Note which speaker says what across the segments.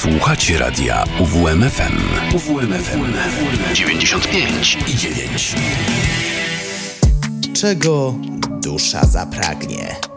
Speaker 1: Słuchacie radia UWMFM. UWMFM 95 i 9.
Speaker 2: Czego dusza zapragnie?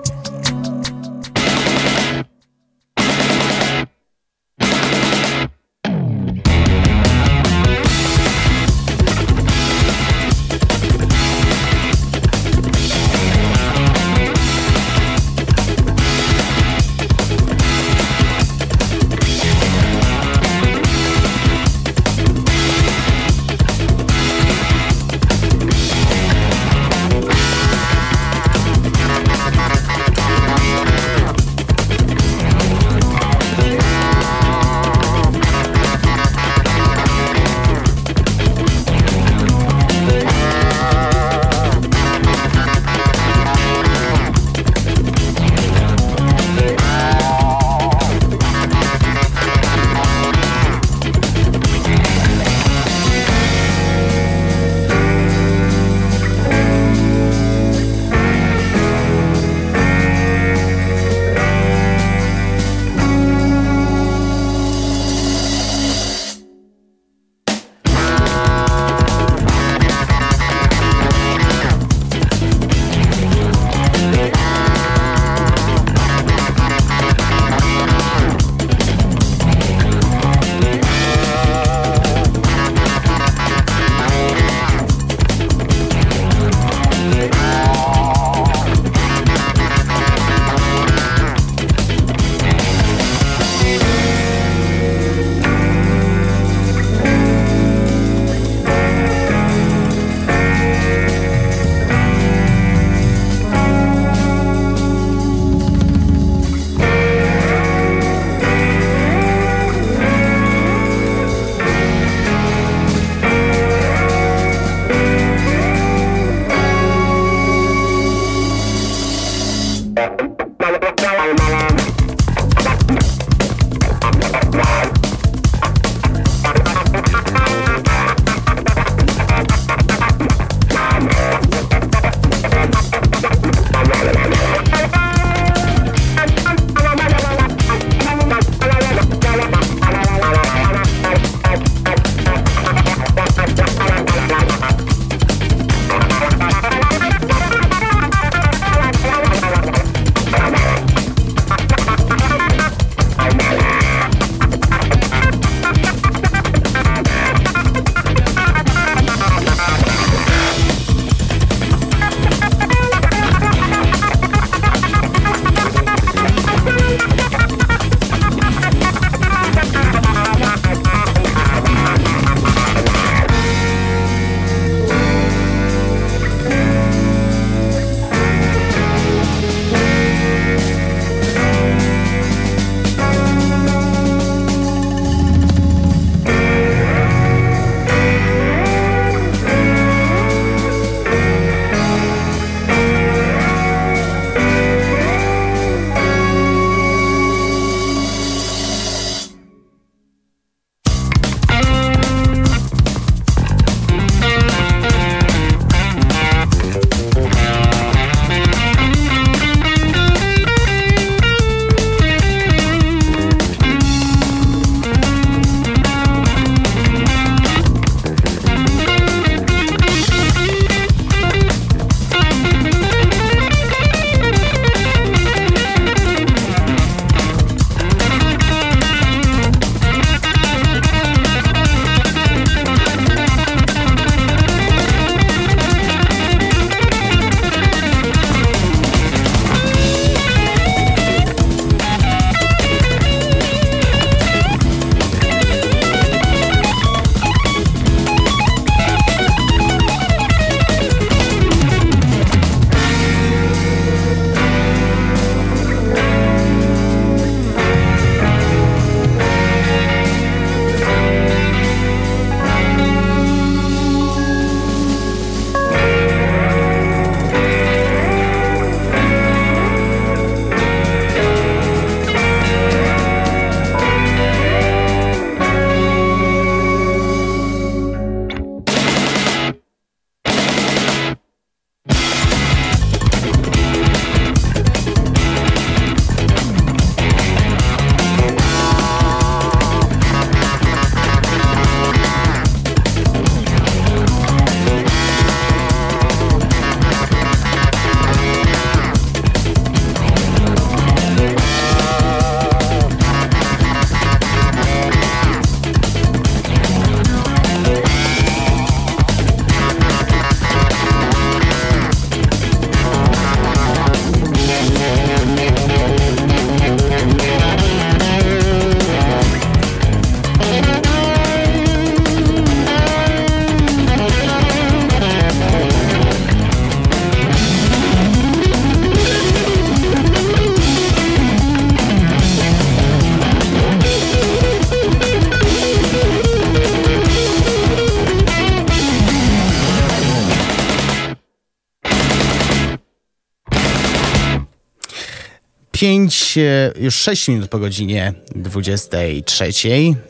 Speaker 2: 5, e, już 6 minut po godzinie 23.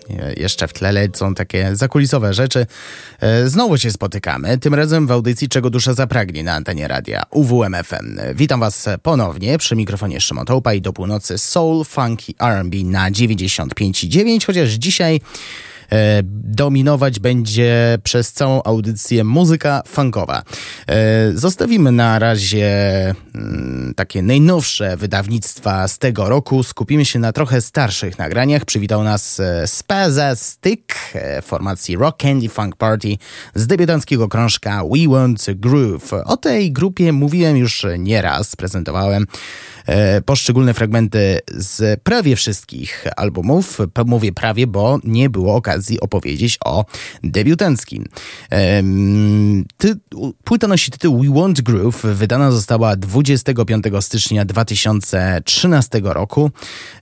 Speaker 2: E, jeszcze w tle lecą takie zakulisowe rzeczy. E, znowu się spotykamy, tym razem w audycji Czego Dusza Zapragnie na antenie radia UWMFM. Witam Was ponownie przy mikrofonie Szymon Tołpa i do północy Soul, Funky, R&B na 95,9, chociaż dzisiaj dominować będzie przez całą audycję muzyka funkowa. E, zostawimy na razie mm, takie najnowsze wydawnictwa z tego roku. Skupimy się na trochę starszych nagraniach. Przywitał nas e, Spaza Stick formacji Rock Candy Funk Party z debiutanckiego krążka We Want Groove. O tej grupie mówiłem już nieraz, prezentowałem E, poszczególne fragmenty z prawie wszystkich albumów. Mówię prawie, bo nie było okazji opowiedzieć o debiutanckim. Ty, płyta nosi tytuł We Want Groove. Wydana została 25 stycznia 2013 roku.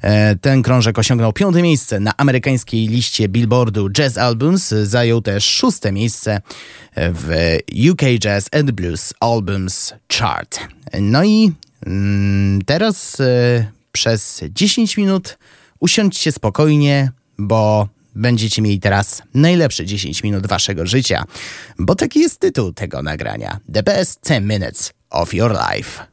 Speaker 2: E, ten krążek osiągnął piąte miejsce na amerykańskiej liście Billboardu Jazz Albums. Zajął też szóste miejsce w UK Jazz and Blues Albums Chart. No i teraz y, przez 10 minut usiądźcie spokojnie, bo będziecie mieli teraz najlepsze 10 minut waszego życia, bo taki jest tytuł tego nagrania: The Best 10 Minutes of Your Life.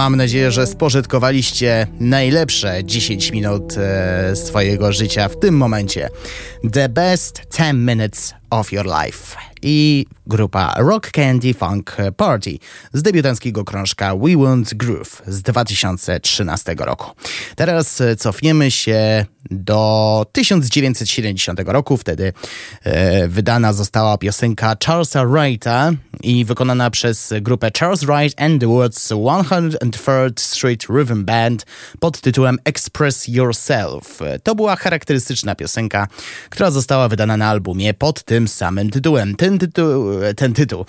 Speaker 3: Mam nadzieję, że spożytkowaliście najlepsze 10 minut e, swojego życia w tym momencie. The best 10 minutes of your life. I grupa Rock Candy Funk Party z debiutanckiego krążka We Want Groove z 2013 roku. Teraz cofniemy się do 1970 roku. Wtedy e, wydana została piosenka Charlesa Wrighta i wykonana przez grupę Charles Wright and the Woods 103rd Street Rhythm Band pod tytułem Express Yourself. To była charakterystyczna piosenka, która została wydana na albumie pod tym samym tytułem. Ten tytuł, ten tytuł.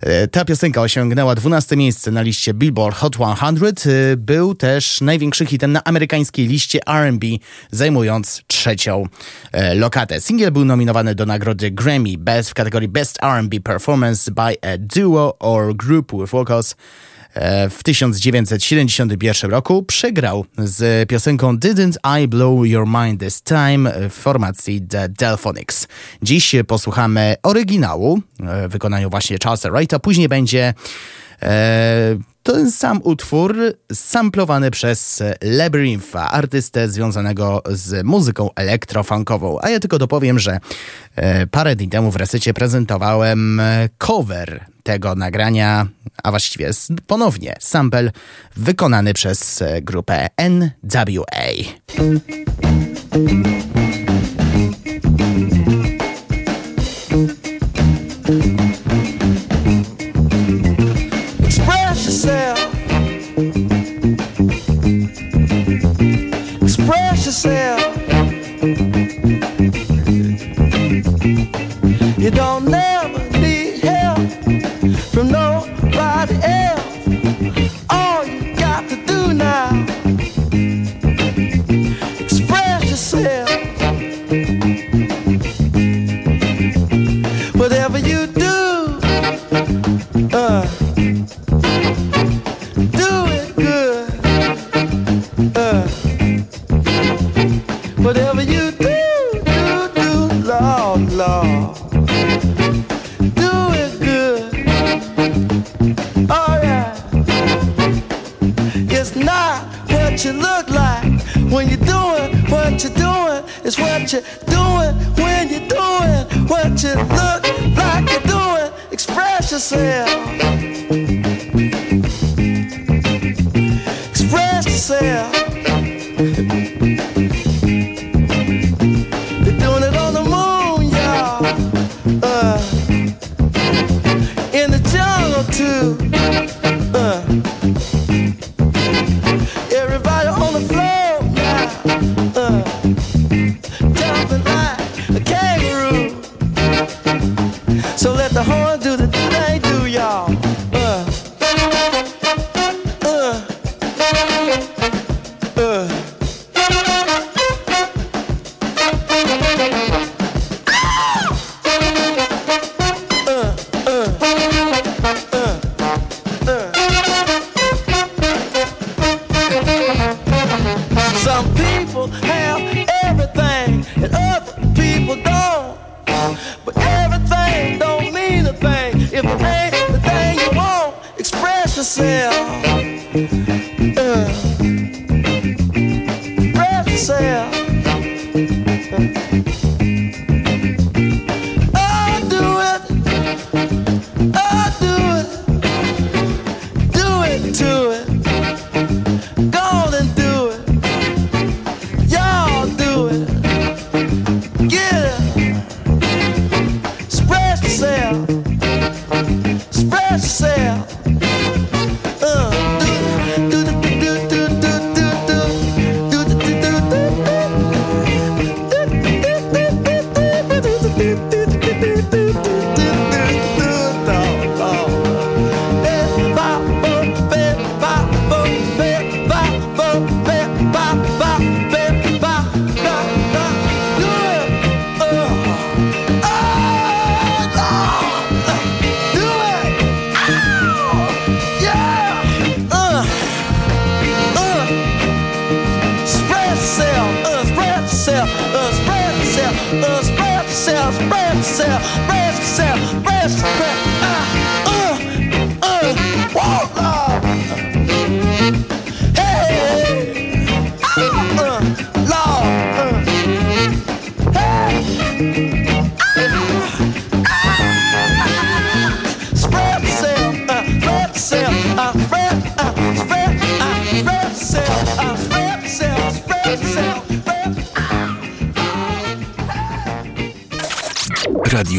Speaker 3: E, ta piosenka osiągnęła 12 miejsce na liście Billboard Hot 100. E, był też największym hitem na amerykańskiej liście R&B, zajmując trzecią e, lokatę. Singiel był nominowany do nagrody Grammy Best w kategorii Best R&B Performance by a Duo or Group with Vocals w 1971 roku przegrał z piosenką Didn't I Blow Your Mind This Time w formacji The Delphonics. Dziś posłuchamy oryginału w wykonaniu właśnie Charlesa Wrighta, później będzie e, ten sam utwór samplowany przez Labyrintha, artystę związanego z muzyką elektrofunkową. A ja tylko dopowiem, że e, parę dni temu w resecie prezentowałem cover tego nagrania, a właściwie ponownie sample wykonany przez grupę NWA. You don't yourself. Breathe yourself. Breathe yourself. Breathe for sale. Uh, uh, uh, whoa.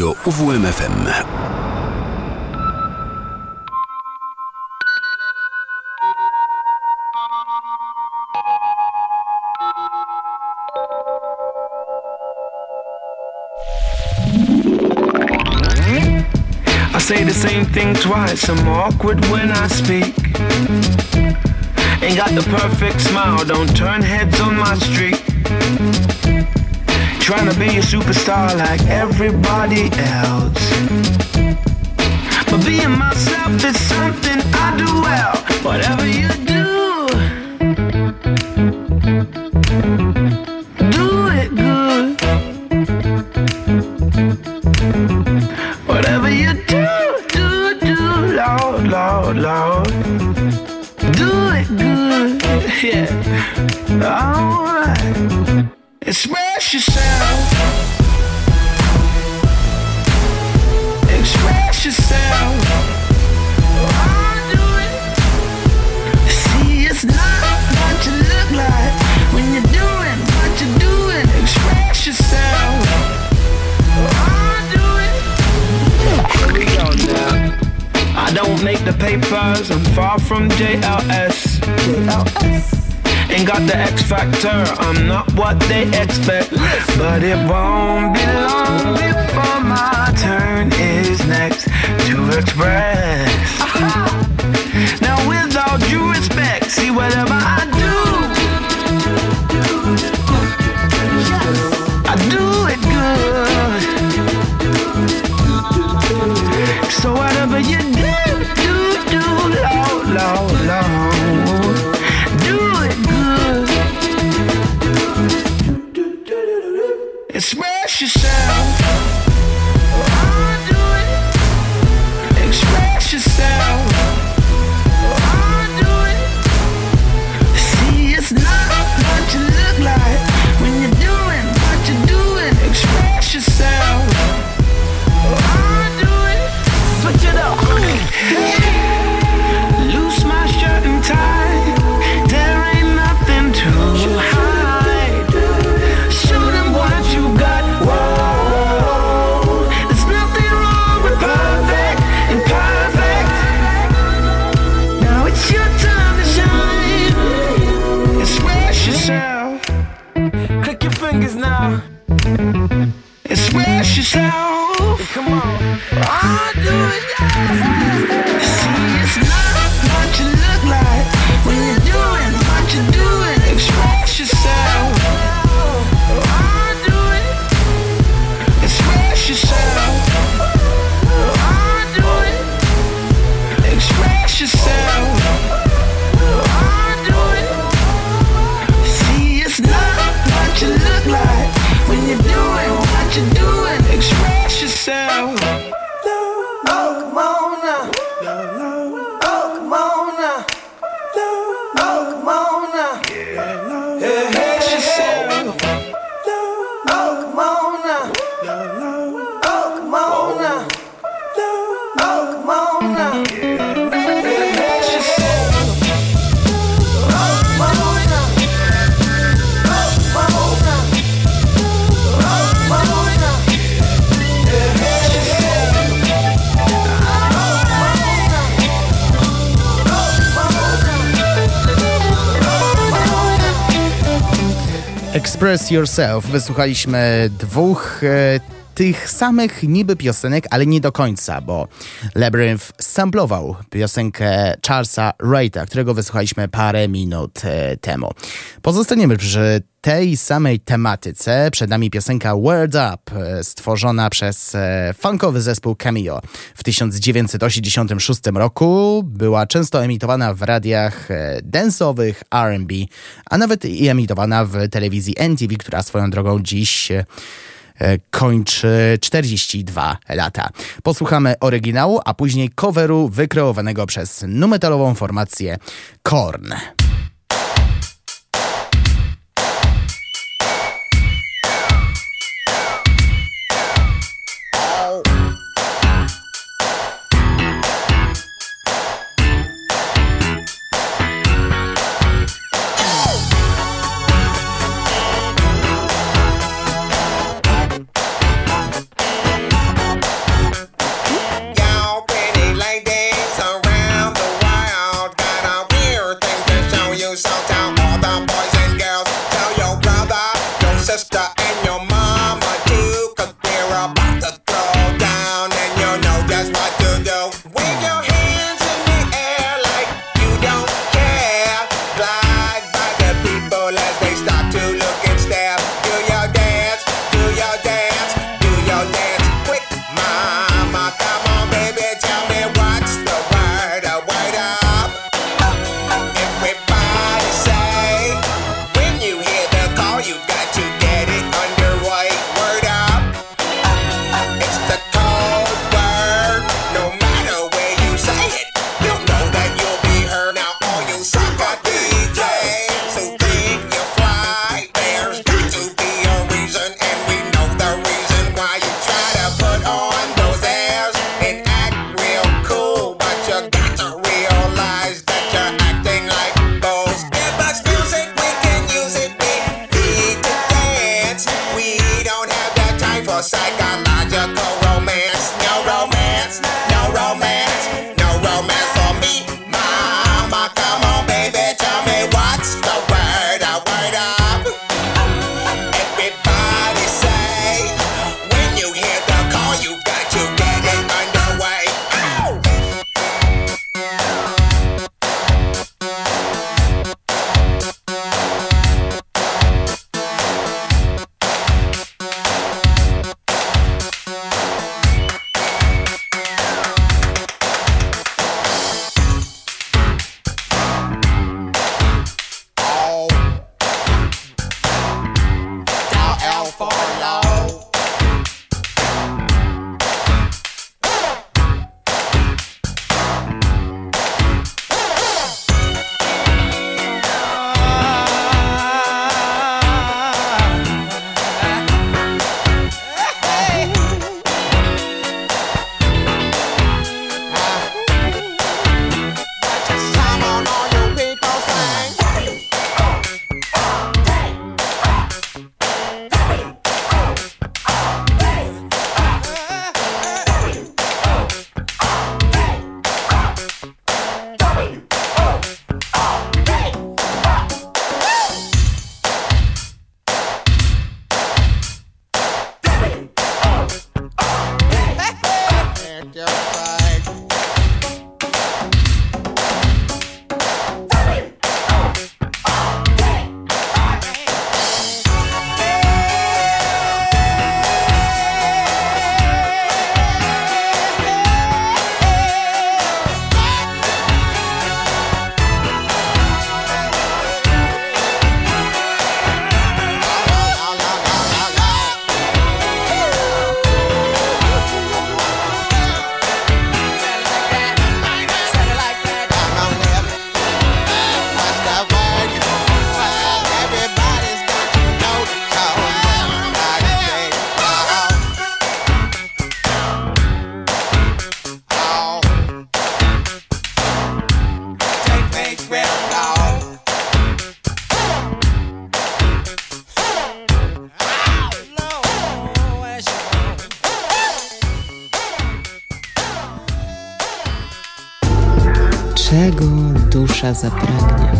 Speaker 1: Radio UWMFM.
Speaker 4: I say the same thing twice. I'm awkward when I speak. Ain't got the perfect smile, don't turn heads on my street. Trying to be a superstar like everybody else. But being myself is something I do well. Whatever the papers, I'm far from JLS. JLS. Ain't got the X factor, I'm not what they expect. But it won't be long before my turn is next to express. Now, with all due respect, see whatever I do, I do it good. So whatever you Yourself.
Speaker 2: Wysłuchaliśmy dwóch e, tych samych niby piosenek, ale nie do końca, bo Labyrinth samplował piosenkę Charlesa Wrighta, którego wysłuchaliśmy parę minut e, temu. Pozostaniemy przy tej samej tematyce. Przed nami piosenka Word Up, e, stworzona przez e, funkowy zespół Cameo w 1986 roku. Była często emitowana w radiach dance'owych, R&B, a nawet i emitowana w telewizji NTV, która swoją drogą dziś kończy 42 lata. Posłuchamy oryginału, a później coveru wykreowanego przez numetalową formację Korn.
Speaker 5: czego dusza zapragnie.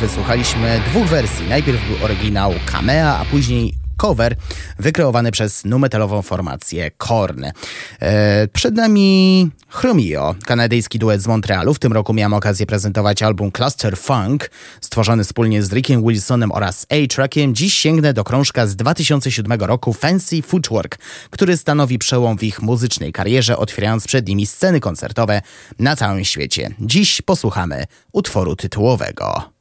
Speaker 2: Wysłuchaliśmy dwóch wersji. Najpierw był oryginał Kamea, a później cover wykreowany przez numetalową formację Korn. E, przed nami Chromio, kanadyjski duet z Montrealu. W tym roku miałem okazję prezentować album Cluster Funk, stworzony wspólnie z Rickiem Wilsonem oraz A-Trackiem. Dziś sięgnę do krążka z 2007 roku Fancy Footwork, który stanowi przełom w ich muzycznej karierze, otwierając przed nimi sceny koncertowe na całym świecie. Dziś posłuchamy utworu tytułowego.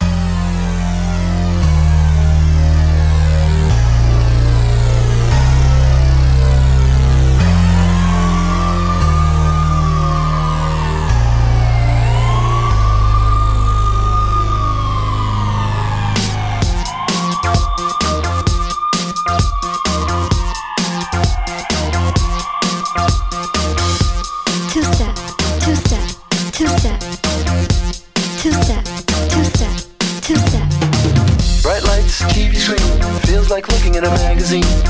Speaker 2: magazine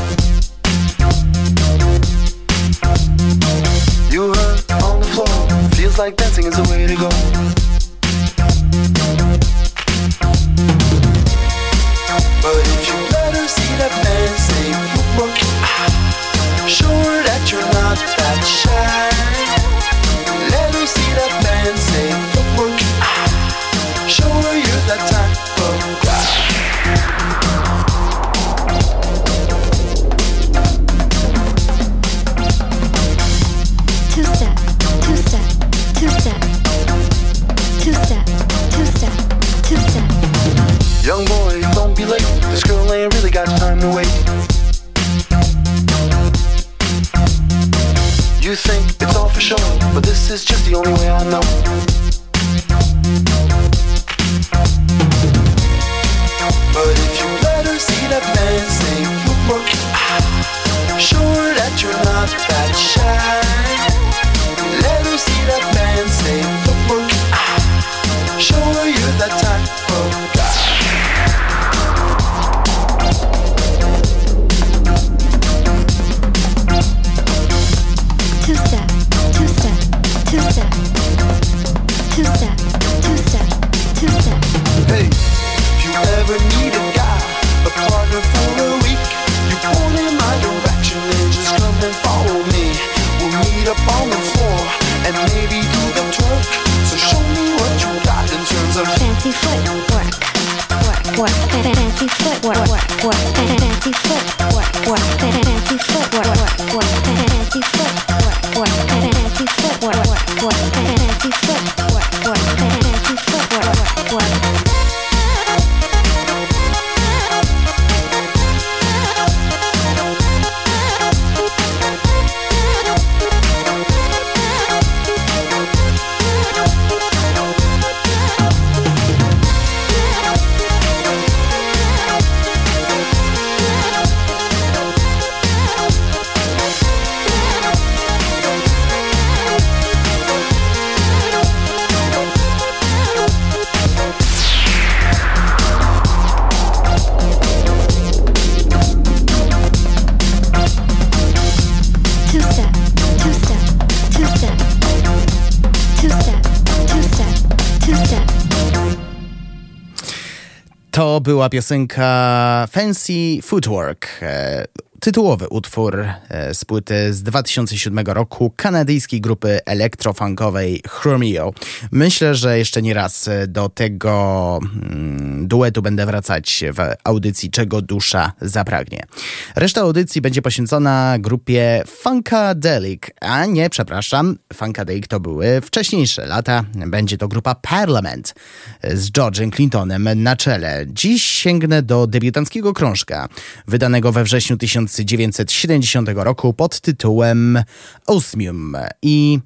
Speaker 2: była piosenka Fancy Footwork. Tytułowy utwór e, z płyty z 2007 roku kanadyjskiej grupy elektrofunkowej Chromeo. Myślę, że jeszcze nie raz e, do tego mm, duetu będę wracać w audycji Czego dusza zapragnie. Reszta audycji będzie poświęcona grupie Funkadelic, a nie, przepraszam, Funkadelic to były wcześniejsze lata. Będzie to grupa Parliament e, z George'em Clintonem na czele. Dziś sięgnę do debiutanckiego krążka, wydanego we wrześniu 1970 roku pod tytułem Osmium. I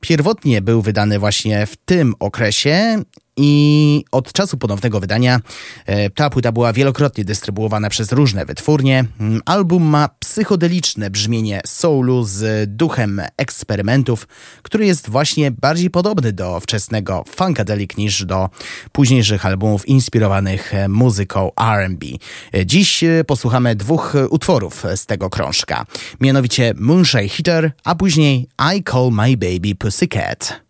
Speaker 2: pierwotnie był wydany właśnie w tym okresie i od czasu ponownego wydania e, ta płyta była wielokrotnie dystrybuowana przez różne wytwórnie. Mm, Album ma psychodeliczne brzmienie soulu z duchem eksperymentów, który jest właśnie bardziej podobny do wczesnego Funkadelic niż do późniejszych albumów inspirowanych e, muzyką R&B. E, Dziś posłuchamy dwóch utworów z tego krążka, mianowicie Moonshine Hitter, a później I Call My Baby Pussycat.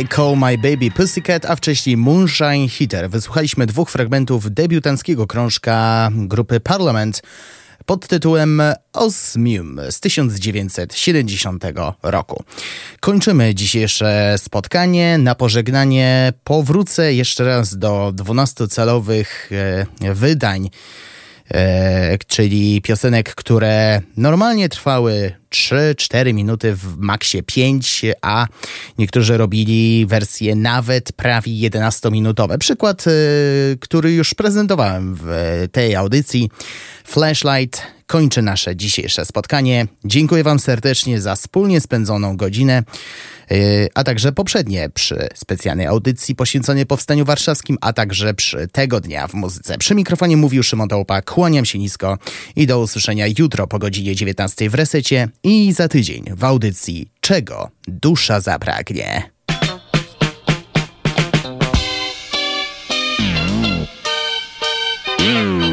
Speaker 6: I
Speaker 7: Call My Baby Pussycat,
Speaker 2: a wcześniej Moonshine Hitter. Wysłuchaliśmy dwóch fragmentów debiutanckiego krążka grupy Parliament pod tytułem Osmium z 1970 roku. Kończymy dzisiejsze spotkanie. Na pożegnanie powrócę jeszcze raz do 12-calowych e, wydań E, czyli piosenek, które normalnie trwały 3-4 minuty, w maksie 5, a niektórzy robili wersje nawet prawie 11-minutowe. Przykład, e, który już prezentowałem w e, tej audycji, Flashlight kończy nasze dzisiejsze spotkanie. Dziękuję Wam serdecznie za wspólnie spędzoną godzinę, yy, a także poprzednie przy specjalnej audycji poświęconej Powstaniu Warszawskim, a także przy tego dnia w muzyce. Przy mikrofonie mówił Szymon Tałupa, kłaniam się nisko i do usłyszenia jutro po godzinie 19 w Resecie i za tydzień w audycji Czego dusza zapragnie.
Speaker 4: Don't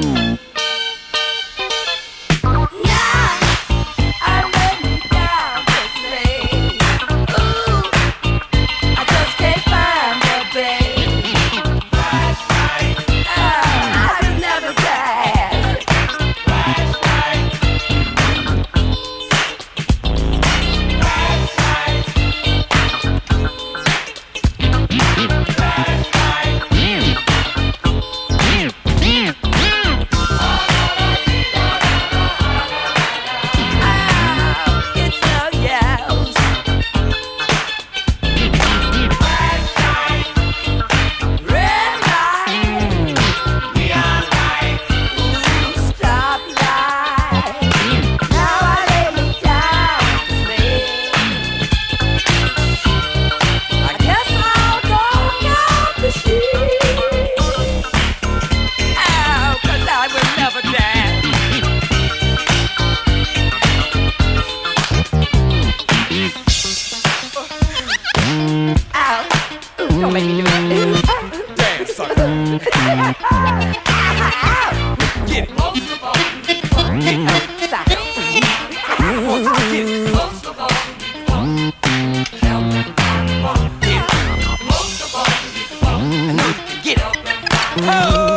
Speaker 8: Oh.